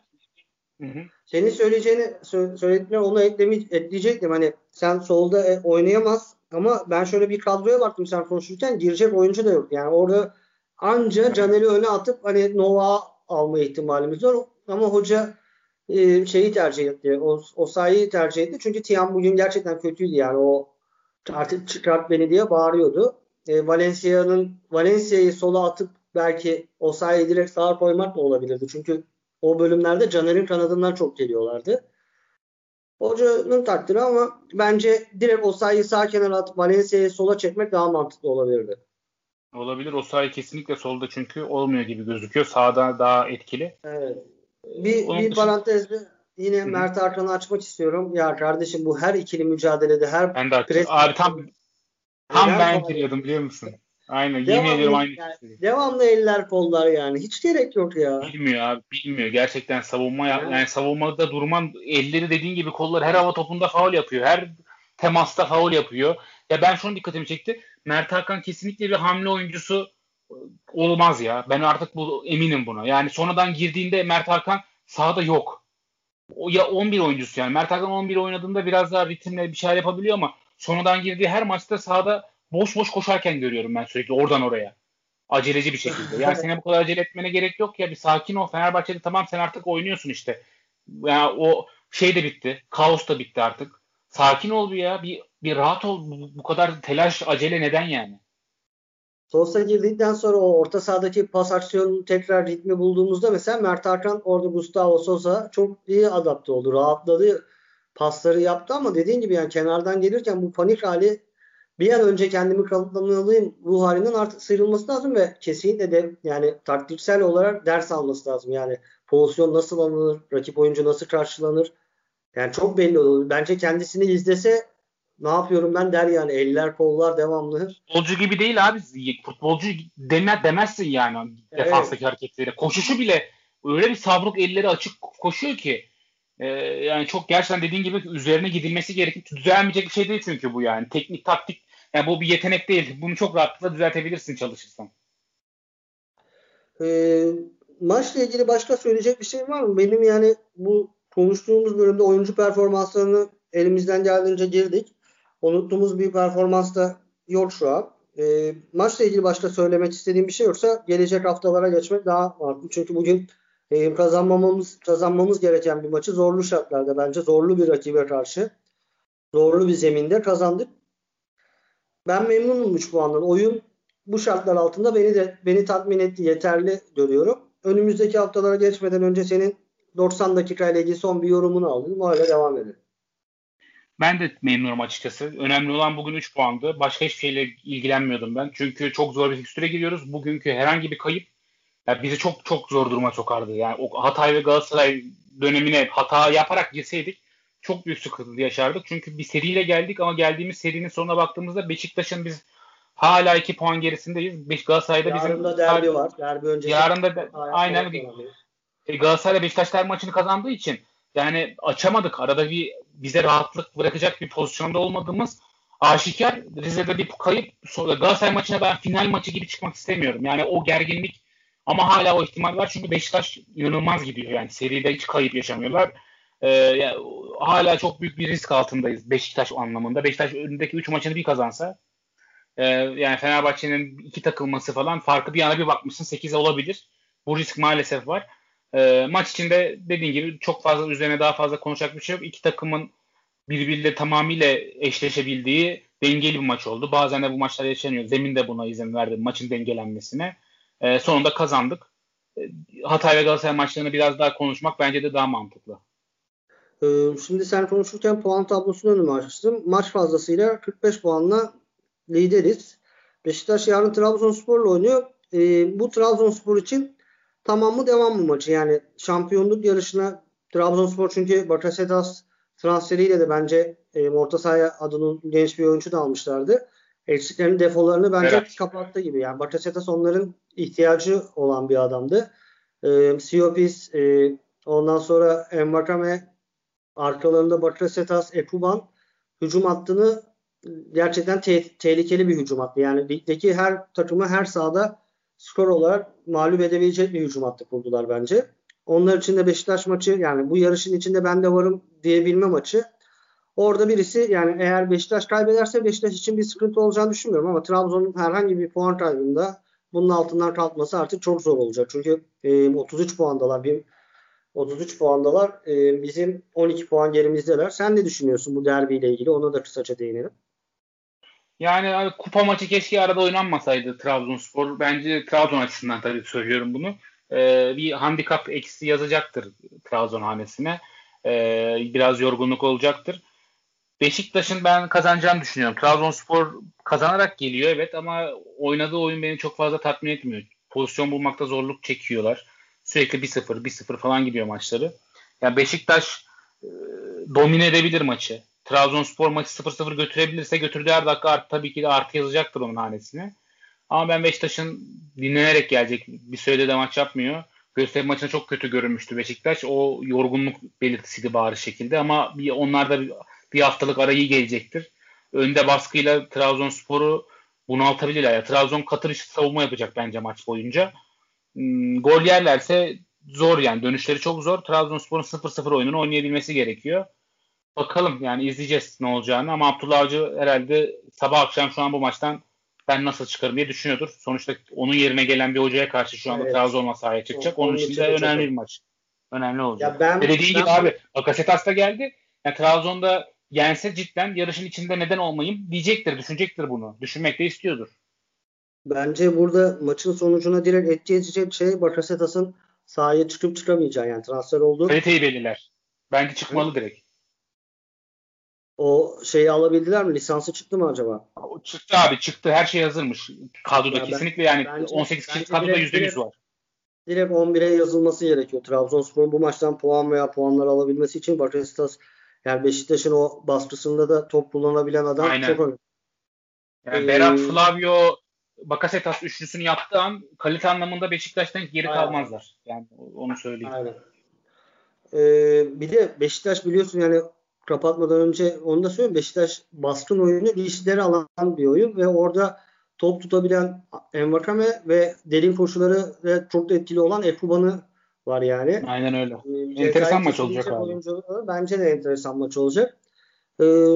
Hı Senin söyleyeceğini söylediğine onu ekleme, ekleyecektim. Hani sen solda e, oynayamaz ama ben şöyle bir kadroya baktım sen konuşurken girecek oyuncu da yok. Yani orada anca Caner'i öne atıp hani Nova alma ihtimalimiz var. Ama hoca e, şeyi tercih etti. O, o sayıyı tercih etti. Çünkü Tiam bugün gerçekten kötüydü yani. O artık çıkart beni diye bağırıyordu. E, Valencia'nın Valencia'yı sola atıp belki o sayıyı direkt sağa koymak da olabilirdi. Çünkü o bölümlerde Caner'in kanadından çok geliyorlardı. Hocanın takdiri ama bence direkt o sayıyı sağ kenara atıp Valencia'yı sola çekmek daha mantıklı olabilirdi. Olabilir. O sayı kesinlikle solda çünkü olmuyor gibi gözüküyor. Sağda daha etkili. Evet. Bir, Onun bir dışında... parantezde yine Hı-hı. Mert Arkan'ı açmak istiyorum. Ya kardeşim bu her ikili mücadelede her ben de pres... Abi tam tam ben giriyordum biliyor musun? Aynen. Devamlı, yemin ediyorum aynı yani, şey. Devamlı eller kollar yani. Hiç gerek yok ya. Bilmiyor abi. Bilmiyor. Gerçekten savunma evet. yani savunmada durman elleri dediğin gibi kollar her hava topunda faul yapıyor. Her temasta faul yapıyor. Ya ben şunu dikkatimi çekti. Mert Hakan kesinlikle bir hamle oyuncusu ıı, olmaz ya. Ben artık bu eminim buna. Yani sonradan girdiğinde Mert Hakan sahada yok. O ya 11 oyuncusu yani. Mert Hakan 11 oynadığında biraz daha ritimle bir şeyler yapabiliyor ama sonradan girdiği her maçta sahada boş boş koşarken görüyorum ben sürekli oradan oraya. Aceleci bir şekilde. Yani senin bu kadar acele etmene gerek yok ya. Bir sakin ol. Fenerbahçe'de tamam sen artık oynuyorsun işte. Yani o şey de bitti. Kaos da bitti artık. Sakin ol bir ya. Bir, bir rahat ol. Bu, bu kadar telaş, acele neden yani? Sosa girdikten sonra o orta sahadaki pas aksiyonunu tekrar ritmi bulduğumuzda mesela Mert Hakan orada Gustavo Sosa çok iyi adapte oldu. Rahatladı. Pasları yaptı ama dediğin gibi yani kenardan gelirken bu panik hali bir an önce kendimi kanıtlamalıyım ruh halinden artık sıyrılması lazım ve kesinlikle de yani taktiksel olarak ders alması lazım. Yani pozisyon nasıl alınır, rakip oyuncu nasıl karşılanır. Yani çok belli olur. Bence kendisini izlese ne yapıyorum ben der yani. Eller kollar devamlı. Futbolcu gibi değil abi. Futbolcu deme, demezsin yani evet. defanstaki hareketleriyle. Koşuşu bile öyle bir savruk elleri açık koşuyor ki ee, yani çok gerçekten dediğin gibi üzerine gidilmesi gerekip düzelmeyecek bir şey değil çünkü bu yani. Teknik, taktik yani bu bir yetenek değil. Bunu çok rahatlıkla düzeltebilirsin çalışırsan. Ee, maçla ilgili başka söyleyecek bir şey var mı? Benim yani bu konuştuğumuz bölümde oyuncu performanslarını elimizden geldiğince girdik. unuttuğumuz bir performans da yok şu an. E, maçla ilgili başta söylemek istediğim bir şey yoksa gelecek haftalara geçmek daha farklı. Çünkü bugün e, kazanmamamız kazanmamız gereken bir maçı zorlu şartlarda bence zorlu bir rakibe karşı zorlu bir zeminde kazandık. Ben memnunum 3 puandan. Oyun bu şartlar altında beni de beni tatmin etti. Yeterli görüyorum. Önümüzdeki haftalara geçmeden önce senin 90 dakika ile ilgili son bir yorumunu aldım. Öyle devam edelim. Ben de memnunum açıkçası. Önemli olan bugün 3 puandı. Başka hiçbir şeyle ilgilenmiyordum ben. Çünkü çok zor bir fikstüre giriyoruz. Bugünkü herhangi bir kayıp yani bizi çok çok zor duruma sokardı. Yani o Hatay ve Galatasaray dönemine hata yaparak girseydik çok büyük sıkıntı yaşardık. Çünkü bir seriyle geldik ama geldiğimiz serinin sonuna baktığımızda Beşiktaş'ın biz hala 2 puan gerisindeyiz. Beş Galatasaray'da yarın bizim yarın da derbi var. Derbi öncesi. Yarın da aynen e, Galatasaray Beşiktaş derbi maçını kazandığı için yani açamadık. Arada bir bize rahatlık bırakacak bir pozisyonda olmadığımız aşikar. Rize'de bir kayıp. Galatasaray maçına ben final maçı gibi çıkmak istemiyorum. Yani o gerginlik ama hala o ihtimal var çünkü Beşiktaş inanılmaz gidiyor. Yani seride hiç kayıp yaşamıyorlar. Ee, yani, hala çok büyük bir risk altındayız Beşiktaş anlamında. Beşiktaş önündeki 3 maçını bir kazansa e, yani Fenerbahçe'nin iki takılması falan farkı bir yana bir bakmışsın 8'e olabilir. Bu risk maalesef var. E, maç içinde dediğin gibi çok fazla üzerine daha fazla konuşacak bir şey yok. İki takımın birbiriyle tamamıyla eşleşebildiği dengeli bir maç oldu. Bazen de bu maçlar yaşanıyor. Zemin de buna izin verdi maçın dengelenmesine. E, sonunda kazandık. E, Hatay ve Galatasaray maçlarını biraz daha konuşmak bence de daha mantıklı. Ee, şimdi sen konuşurken puan tablosunu önüme açtım. Maç fazlasıyla 45 puanla lideriz. Beşiktaş yarın Trabzonspor'la oynuyor. Ee, bu Trabzonspor için tamam mı devam mı maçı? Yani şampiyonluk yarışına Trabzonspor çünkü Bakasetas transferiyle de bence e, orta sahaya adının genç bir oyuncu da almışlardı. Eksiklerini, defolarını bence evet. kapattı gibi. Yani Bakasetas onların ihtiyacı olan bir adamdı. E, Siopis, e, ondan sonra Envakame arkalarında Bakasetas, Ekuban hücum hattını gerçekten te- tehlikeli bir hücum hattı. Yani ligdeki her takımı her sahada skor olarak mağlup edebilecek bir hücum hattı kurdular bence. Onlar için de Beşiktaş maçı yani bu yarışın içinde ben de varım diyebilme maçı. Orada birisi yani eğer Beşiktaş kaybederse Beşiktaş için bir sıkıntı olacağını düşünmüyorum ama Trabzon'un herhangi bir puan kaybında bunun altından kalkması artık çok zor olacak. Çünkü e, 33 puandalar. Bir 33 puandalar. E, bizim 12 puan gerimizdeler. Sen ne düşünüyorsun bu derbiyle ilgili? Ona da kısaca değinelim. Yani kupa maçı keşke arada oynanmasaydı Trabzonspor. Bence Trabzon açısından tabii söylüyorum bunu. Ee, bir handikap eksi yazacaktır Trabzon hanesine. Ee, biraz yorgunluk olacaktır. Beşiktaş'ın ben kazanacağını düşünüyorum. Trabzonspor kazanarak geliyor evet ama oynadığı oyun beni çok fazla tatmin etmiyor. Pozisyon bulmakta zorluk çekiyorlar. Sürekli 1-0, 1-0 falan gidiyor maçları. Yani Beşiktaş e, domine edebilir maçı. Trabzonspor maçı 0-0 götürebilirse götürdüğü her dakika art, tabii ki de artı yazacaktır onun hanesine. Ama ben Beşiktaş'ın dinlenerek gelecek. Bir sürede de maç yapmıyor. Gösteri maçında çok kötü görünmüştü Beşiktaş. O yorgunluk belirtisiydi bari şekilde ama bir onlarda bir, bir haftalık ara iyi gelecektir. Önde baskıyla Trabzonspor'u bunaltabilirler. Yani Trabzon katır savunma yapacak bence maç boyunca. Hmm, gol yerlerse zor yani. Dönüşleri çok zor. Trabzonspor'un 0-0 oyununu oynayabilmesi gerekiyor. Bakalım yani izleyeceğiz ne olacağını ama Abdullah Avcı herhalde sabah akşam şu an bu maçtan ben nasıl çıkarım diye düşünüyordur. Sonuçta onun yerine gelen bir hocaya karşı şu anda evet. Trabzon'la sahaya çıkacak. Onun, onun için de önemli bir maç. Önemli olacak. Ya ben, Dediği ben, gibi abi Bakasetas da geldi. Yani Trabzon'da yense cidden yarışın içinde neden olmayayım diyecektir, düşünecektir bunu. Düşünmek de istiyordur. Bence burada maçın sonucuna direkt etki edecek şey Bakasetas'ın sahaya çıkıp çıkamayacağı yani transfer oldu. Kaliteyi belirler. Bence çıkmalı Hı. direkt. O şeyi alabildiler mi? Lisansı çıktı mı acaba? O çıktı abi çıktı. Her şey hazırmış. Kadroda ya kesinlikle yani bence, 18 kişilik kadroda %100 var. Direkt 11'e yazılması gerekiyor. Trabzonspor'un bu maçtan puan veya puanlar alabilmesi için Bakasetas yani Beşiktaş'ın o baskısında da top kullanabilen adam Aynen. çok önemli. Yani ee, Berat, Flavio, Bakasetas üçlüsünü yaptığı an kalite anlamında Beşiktaş'tan geri Aynen. kalmazlar. Yani onu söyleyeyim. Aynen. Ee, bir de Beşiktaş biliyorsun yani kapatmadan önce onu da söyleyeyim. Beşiktaş baskın oyunu listeleri alan bir oyun ve orada top tutabilen Envakame ve derin koşuları ve çok da etkili olan Ekuban'ı var yani. Aynen öyle. Ee, enteresan maç olacak abi. bence de enteresan maç olacak. Ee,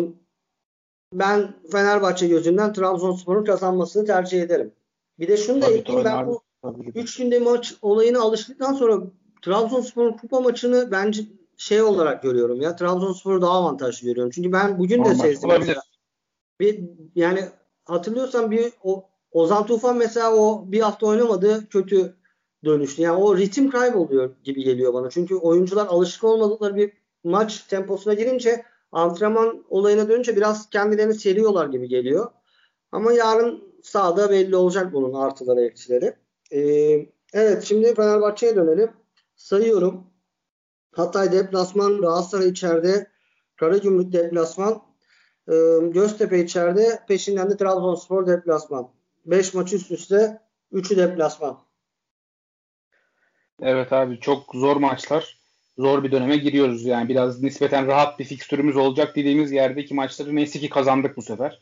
ben Fenerbahçe gözünden Trabzonspor'un kazanmasını tercih ederim. Bir de şunu da ekleyeyim ben bu 3 günde maç olayına alıştıktan sonra Trabzonspor'un kupa maçını bence şey olarak görüyorum ya. Trabzonspor'u daha avantajlı görüyorum. Çünkü ben bugün de sezdim. Bir, yani hatırlıyorsan bir o Ozan Tufan mesela o bir hafta oynamadı kötü dönüştü. Yani o ritim kayboluyor gibi geliyor bana. Çünkü oyuncular alışık olmadıkları bir maç temposuna girince antrenman olayına dönünce biraz kendilerini seriyorlar gibi geliyor. Ama yarın sahada belli olacak bunun artıları eksileri. Ee, evet şimdi Fenerbahçe'ye dönelim. Sayıyorum. Hatay deplasman, Galatasaray içeride, Karagümrük deplasman, e, Göztepe içeride, peşinden de Trabzonspor deplasman. 5 maç üst üste, 3'ü deplasman. Evet abi çok zor maçlar. Zor bir döneme giriyoruz. Yani biraz nispeten rahat bir fikstürümüz olacak dediğimiz yerdeki maçları neyse ki kazandık bu sefer.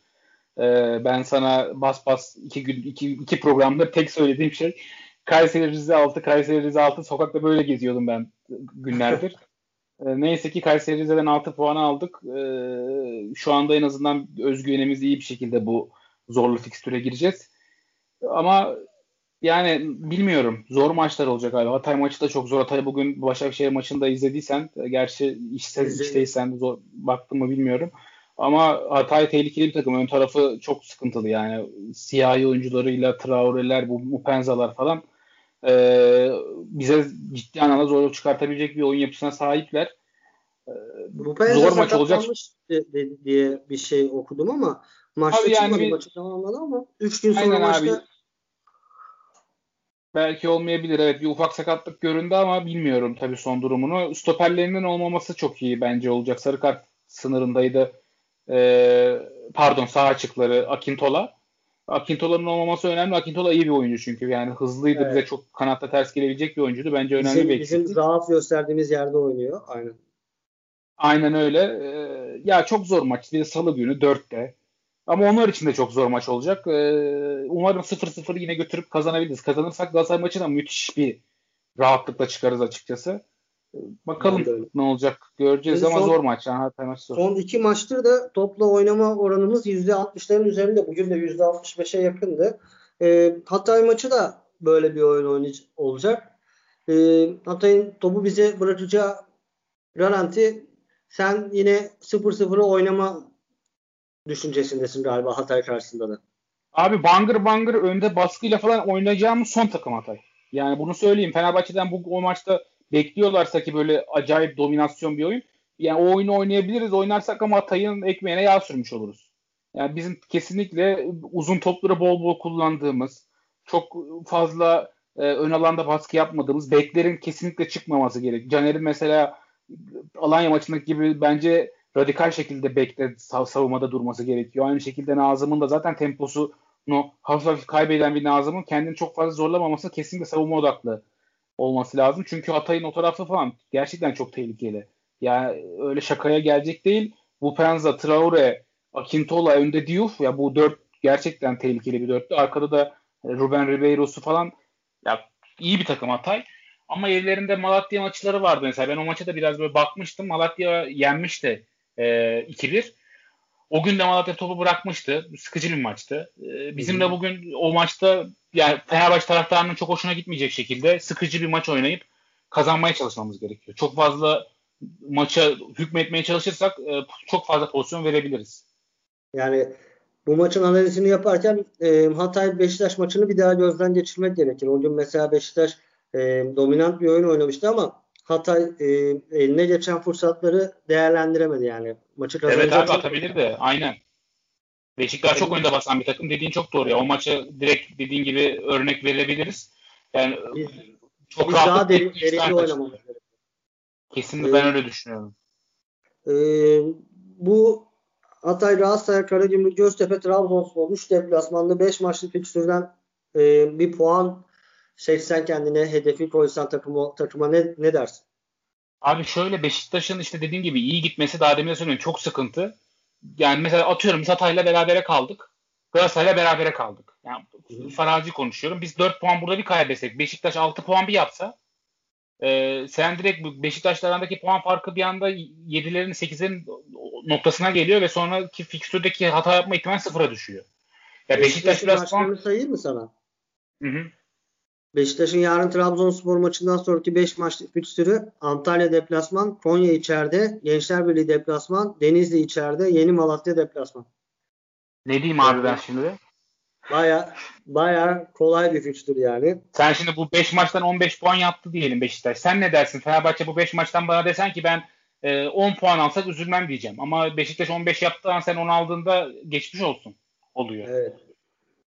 Ee, ben sana bas bas iki, gün, iki, iki programda tek söylediğim şey Kayseri Rize 6, Kayseri Rize 6 sokakta böyle geziyordum ben günlerdir. (laughs) Ee, neyse ki Kayseri Rize'den 6 puan aldık. Ee, şu anda en azından özgüvenimiz iyi bir şekilde bu zorlu fikstüre gireceğiz. Ama yani bilmiyorum. Zor maçlar olacak abi. Hatay maçı da çok zor. Hatay bugün Başakşehir maçını da izlediysen gerçi işsiz içteysen zor, baktın mı bilmiyorum. Ama Hatay tehlikeli bir takım. Ön tarafı çok sıkıntılı yani. Siyahi oyuncularıyla Traore'ler, bu Mupenzalar falan e, bize ciddi anlamda zorluk çıkartabilecek bir oyun yapısına sahipler. E, zor maç olacak diye bir şey okudum ama maçta Abi yani bir, maçı tamamladı ama 3 gün sonra maçta abi, belki olmayabilir. Evet bir ufak sakatlık göründü ama bilmiyorum tabii son durumunu. Stoperlerinin olmaması çok iyi bence olacak. Sarı kart sınırındaydı. Ee, pardon sağ açıkları Akintola. Akintola'nın olmaması önemli. Akintola iyi bir oyuncu çünkü. Yani hızlıydı. Evet. Bize çok kanatta ters gelebilecek bir oyuncuydu. Bence önemli bizim, bir Bizim zaaf gösterdiğimiz yerde oynuyor. Aynen. Aynen öyle. Ee, ya çok zor maç. Bir salı günü 4'te. Ama onlar için de çok zor maç olacak. Ee, umarım 0-0 yine götürüp kazanabiliriz. Kazanırsak Galatasaray maçına müthiş bir rahatlıkla çıkarız açıkçası. Ee, bakalım ne olacak göreceğiz Şimdi ama son, zor maç. Yani maç zor. Son iki maçtır da topla oynama oranımız %60'ların üzerinde. Bugün de %65'e yakındı. Ee, Hatay maçı da böyle bir oyun olacak. Ee, Hatay'ın topu bize bırakacağı garanti sen yine 0-0'ı oynama düşüncesindesin galiba Hatay karşısında da. Abi bangır bangır önde baskıyla falan oynayacağımız son takım Hatay. Yani bunu söyleyeyim. Fenerbahçe'den bu o maçta bekliyorlarsa ki böyle acayip dominasyon bir oyun. Yani o oyunu oynayabiliriz. Oynarsak ama Hatay'ın ekmeğine yağ sürmüş oluruz. Yani bizim kesinlikle uzun topları bol bol kullandığımız, çok fazla e, ön alanda baskı yapmadığımız, beklerin kesinlikle çıkmaması gerek. Caner'in mesela Alanya maçındaki gibi bence radikal şekilde bekle savunmada durması gerekiyor. Aynı şekilde Nazım'ın da zaten temposunu hafif hafif kaybeden bir Nazım'ın kendini çok fazla zorlamaması kesinlikle savunma odaklı olması lazım. Çünkü Hatay'ın o tarafı falan gerçekten çok tehlikeli. Yani öyle şakaya gelecek değil. Bu Penza, Traore, Akintola, önde Diouf ya bu dört gerçekten tehlikeli bir dörtlü. Arkada da Ruben Ribeiro'su falan ya iyi bir takım Hatay. Ama evlerinde Malatya maçları vardı mesela. Ben o maça da biraz böyle bakmıştım. Malatya yenmişti e, 2-1. O gün de Malatya topu bırakmıştı. Sıkıcı bir maçtı. E, bizim de bugün o maçta yani Fenerbahçe taraftarının çok hoşuna gitmeyecek şekilde sıkıcı bir maç oynayıp kazanmaya çalışmamız gerekiyor. Çok fazla maça hükmetmeye çalışırsak e, çok fazla pozisyon verebiliriz. Yani bu maçın analizini yaparken e, Hatay Beşiktaş maçını bir daha gözden geçirmek gerekir. O gün mesela Beşiktaş e, dominant bir oyun oynamıştı ama Hatay e, eline geçen fırsatları değerlendiremedi yani. Maçı Evet abi atabilirdi. Aynen. Beşiktaş çok önde basan bir takım. Dediğin çok doğru ya. O maçı direkt dediğin gibi örnek verebiliriz. Yani biz, çok biz daha derin, derinli oynamamız gerekiyor. Kesinlikle ee, ben öyle düşünüyorum. E, bu Hatay, Galatasaray, Karagümrük, Göztepe, Trabzonspor 3 deplasmanda 5 maçlık fikstürden e, bir puan seçsen kendine hedefi koysan takıma, takıma ne, ne dersin? Abi şöyle Beşiktaş'ın işte dediğim gibi iyi gitmesi daha demin de söylüyorum çok sıkıntı. Yani mesela atıyorum biz Hatay'la berabere kaldık. Galatasaray'la berabere kaldık. Yani Hı. farazi konuşuyorum. Biz 4 puan burada bir kaybetsek Beşiktaş 6 puan bir yapsa e, sen direkt Beşiktaş'la arandaki puan farkı bir anda 7'lerin 8'lerin noktasına geliyor ve sonraki fikstürdeki hata yapma ihtimali sıfıra düşüyor. Ya Beşiktaş biraz puan... sayayım mı sana? Hı hı. Beşiktaş'ın yarın Trabzonspor maçından sonraki 5 maçlık fikstürü Antalya deplasman, Konya içeride, Gençler Birliği deplasman, Denizli içeride, Yeni Malatya deplasman. Ne diyeyim abi ben şimdi? Baya baya kolay bir fikstür yani. Sen şimdi bu 5 maçtan 15 puan yaptı diyelim Beşiktaş. Sen ne dersin? Fenerbahçe bu 5 maçtan bana desen ki ben e, 10 puan alsak üzülmem diyeceğim. Ama Beşiktaş 15 yaptığı an sen 10 aldığında geçmiş olsun oluyor. Evet.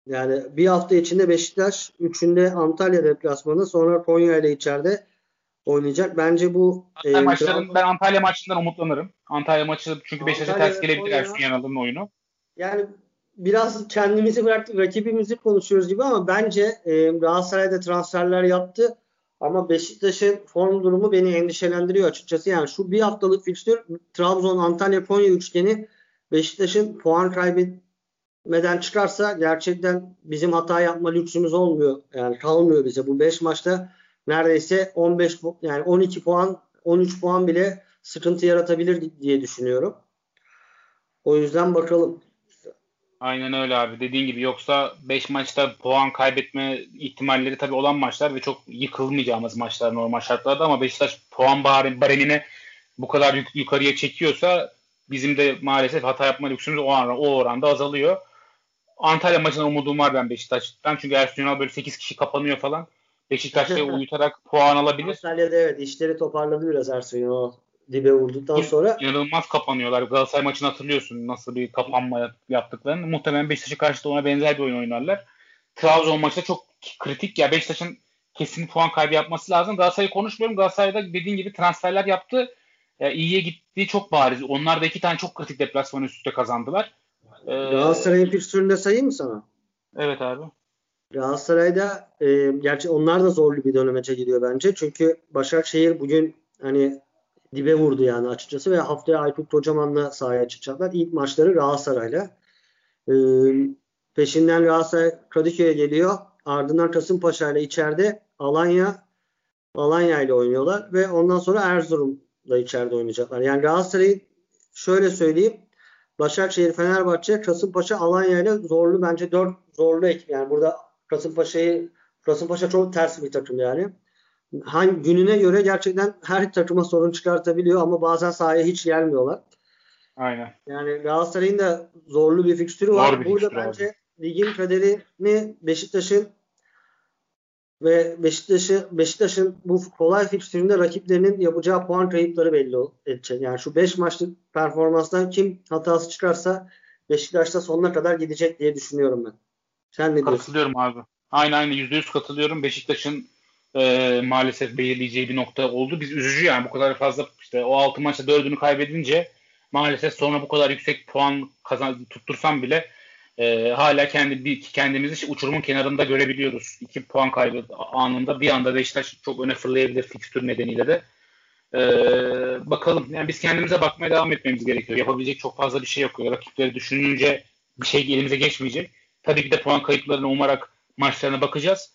Yani bir hafta içinde Beşiktaş, üçünde Antalya deplasmanı, sonra Konya ile içeride oynayacak. Bence bu Antalya e, maçların, ben Antalya maçından umutlanırım. Antalya maçı çünkü Beşiktaş'a ters gelebilir Ersun Yanal'ın oyunu. Yani biraz kendimizi bıraktık, rakibimizi konuşuyoruz gibi ama bence e, Galatasaray'da transferler yaptı. Ama Beşiktaş'ın form durumu beni endişelendiriyor açıkçası. Yani şu bir haftalık fikstür Trabzon, Antalya, Konya üçgeni Beşiktaş'ın puan kaybetmeden çıkarsa gerçekten bizim hata yapma lüksümüz olmuyor. Yani kalmıyor bize. Bu 5 maçta neredeyse 15 yani 12 puan 13 puan bile sıkıntı yaratabilir diye düşünüyorum. O yüzden bakalım. Aynen öyle abi. Dediğin gibi yoksa 5 maçta puan kaybetme ihtimalleri tabii olan maçlar ve çok yıkılmayacağımız maçlar normal şartlarda ama Beşiktaş puan baremine bu kadar yuk- yukarıya çekiyorsa bizim de maalesef hata yapma lüksümüz o, oran, o oranda azalıyor. Antalya maçına umudum var ben Beşiktaş'tan. Çünkü Ersun Yanal böyle 8 kişi kapanıyor falan. Beşiktaş'ta (laughs) uyutarak puan alabilir. Antalya'da evet işleri toparladı biraz Ersun Yanal dibe vurduktan sonra. İnanılmaz kapanıyorlar. Galatasaray maçını hatırlıyorsun nasıl bir kapanma yaptıklarını. Muhtemelen Beşiktaş'a karşı da ona benzer bir oyun oynarlar. Trabzon maçta çok kritik ya Beşiktaş'ın kesin puan kaybı yapması lazım. Galatasaray'ı konuşmuyorum. Galatasaray'da dediğin gibi transferler yaptı. E, iyiye gittiği çok bariz. Onlar da iki tane çok kritik deplasman üst üste kazandılar. Ee, Galatasaray'ın fikstürünü de sayayım mı sana? Evet abi. Galatasaray'da e, gerçi onlar da zorlu bir dönemece gidiyor bence. Çünkü Başakşehir bugün hani dibe vurdu yani açıkçası ve haftaya Aykut Kocaman'la sahaya çıkacaklar. İlk maçları Galatasaray'la. Ee, peşinden Galatasaray Kadıköy'e geliyor. Ardından Kasımpaşa ile içeride Alanya Alanya ile oynuyorlar ve ondan sonra Erzurum'la içeride oynayacaklar. Yani Galatasaray'ı şöyle söyleyeyim. Başakşehir, Fenerbahçe, Kasımpaşa, Alanya ile zorlu bence dört zorlu ekip. Yani burada Kasımpaşa'yı Kasımpaşa çok ters bir takım yani hangi gününe göre gerçekten her takıma sorun çıkartabiliyor ama bazen sahaya hiç gelmiyorlar. Aynen. Yani Galatasaray'ın da zorlu bir fikstürü var. Zor bir Burada fikstür bence abi. ligin kaderini Beşiktaş'ın ve Beşiktaş'ı Beşiktaş'ın bu kolay fikstüründe rakiplerinin yapacağı puan kayıpları belli edecek. Yani şu 5 maçlık performanstan kim hatası çıkarsa Beşiktaş'ta sonuna kadar gidecek diye düşünüyorum ben. Sen ne diyorsun? Katılıyorum abi. Aynen aynı %100 katılıyorum. Beşiktaş'ın e, maalesef belirleyeceği bir nokta oldu. Biz üzücü yani bu kadar fazla işte o 6 maçta 4'ünü kaybedince maalesef sonra bu kadar yüksek puan kazan tuttursam bile e, hala kendi kendimizi uçurumun kenarında görebiliyoruz. 2 puan kaybı anında bir anda Beşiktaş çok öne fırlayabilir fikstür nedeniyle de. E, bakalım. Yani biz kendimize bakmaya devam etmemiz gerekiyor. Yapabilecek çok fazla bir şey yok. Rakipleri düşününce bir şey elimize geçmeyecek. Tabii ki de puan kayıplarını umarak maçlarına bakacağız.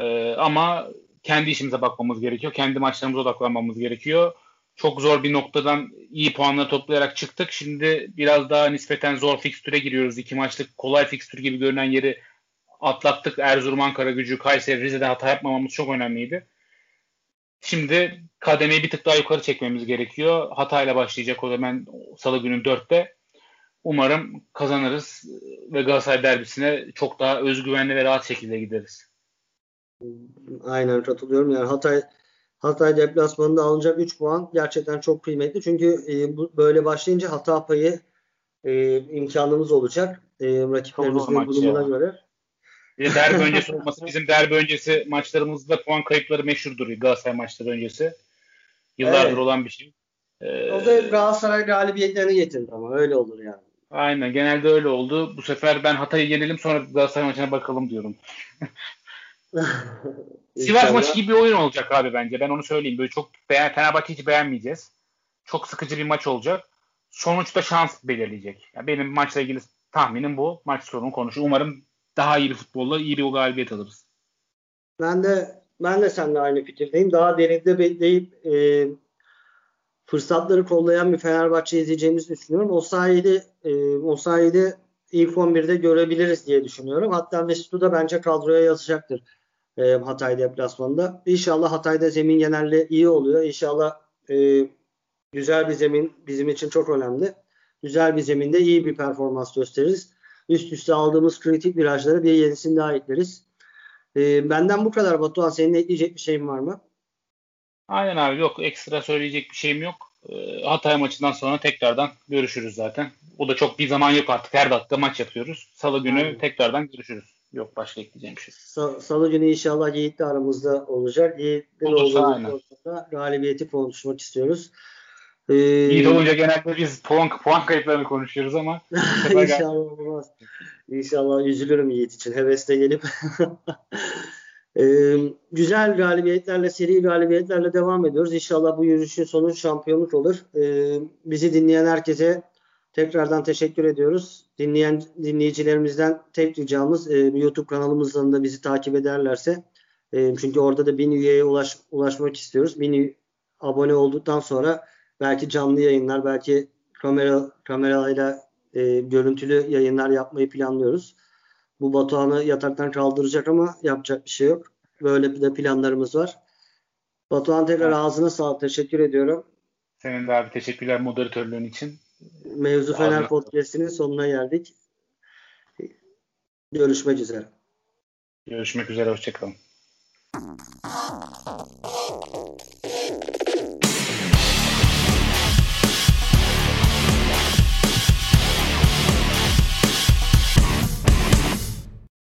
Ee, ama kendi işimize bakmamız gerekiyor. Kendi maçlarımıza odaklanmamız gerekiyor. Çok zor bir noktadan iyi puanları toplayarak çıktık. Şimdi biraz daha nispeten zor fikstüre giriyoruz. İki maçlık kolay fikstür gibi görünen yeri atlattık. Erzurum, Ankara gücü, Kayseri, Rize'de hata yapmamamız çok önemliydi. Şimdi kademeyi bir tık daha yukarı çekmemiz gerekiyor. Hatayla başlayacak o zaman salı günü 4'te. Umarım kazanırız ve Galatasaray derbisine çok daha özgüvenli ve rahat şekilde gideriz. Aynen katılıyorum. Yani Hatay Hatay deplasmanında alınacak 3 puan gerçekten çok kıymetli. Çünkü e, bu, böyle başlayınca hata payı e, imkanımız olacak. E, rakiplerimizin durumuna ya. göre. Bir derbi (laughs) öncesi olması bizim derbi öncesi maçlarımızda puan kayıpları meşhurdur Galatasaray maçları öncesi. Yıllardır evet. olan bir şey. Ee, o da Galatasaray galibiyetlerini getirdi ama öyle olur yani. Aynen genelde öyle oldu. Bu sefer ben Hatay'ı yenelim sonra Galatasaray maçına bakalım diyorum. (laughs) (laughs) Sivas maçı gibi bir oyun olacak abi bence. Ben onu söyleyeyim. Böyle çok beğen Fenerbahçe hiç beğenmeyeceğiz. Çok sıkıcı bir maç olacak. Sonuçta şans belirleyecek. Yani benim maçla ilgili tahminim bu. Maç sonu konuşu. Umarım daha iyi bir futbolla iyi bir galibiyet alırız. Ben de ben de seninle aynı fikirdeyim. Daha derinde bekleyip e, fırsatları kollayan bir Fenerbahçe izleyeceğimizi düşünüyorum. O sayede e, o sayede ilk 11'de görebiliriz diye düşünüyorum. Hatta Mesut'u da bence kadroya yazacaktır e, Hatay deplasmanında. İnşallah Hatay'da zemin genelde iyi oluyor. İnşallah e, güzel bir zemin bizim için çok önemli. Güzel bir zeminde iyi bir performans gösteririz. Üst üste aldığımız kritik virajları bir yenisini daha ekleriz. E, benden bu kadar Batuhan. Senin ekleyecek bir şeyin var mı? Aynen abi yok ekstra söyleyecek bir şeyim yok. E, Hatay maçından sonra tekrardan görüşürüz zaten. O da çok bir zaman yok artık. Her dakika maç yapıyoruz. Salı günü Aynen. tekrardan görüşürüz. Yok başka ekleyeceğim bir şey. Sa- Salı günü inşallah Yiğit'le aramızda olacak. Yiğit'le olduğumuz galibiyeti konuşmak istiyoruz. Ee, Yiğit olunca genelde biz puan, puan kayıplarını konuşuyoruz ama (laughs) İnşallah olmaz. İnşallah üzülürüm Yiğit için. Hevesle gelip (laughs) Ee, güzel galibiyetlerle, seri galibiyetlerle devam ediyoruz. İnşallah bu yürüyüşün sonu şampiyonluk olur. Ee, bizi dinleyen herkese tekrardan teşekkür ediyoruz. Dinleyen dinleyicilerimizden tek ricamız e, YouTube kanalımızdan da bizi takip ederlerse e, çünkü orada da bin üyeye ulaş, ulaşmak istiyoruz. Bin abone olduktan sonra belki canlı yayınlar, belki kamera kamerayla e, görüntülü yayınlar yapmayı planlıyoruz. Bu Batuhan'ı yataktan kaldıracak ama yapacak bir şey yok. Böyle bir de planlarımız var. Batuhan tekrar evet. ağzına sağlık. Teşekkür ediyorum. Senin de abi teşekkürler moderatörlüğün için. Mevzu Ağzına Fener Podcast'inin sonuna geldik. Görüşmek üzere. Görüşmek üzere. Hoşçakalın.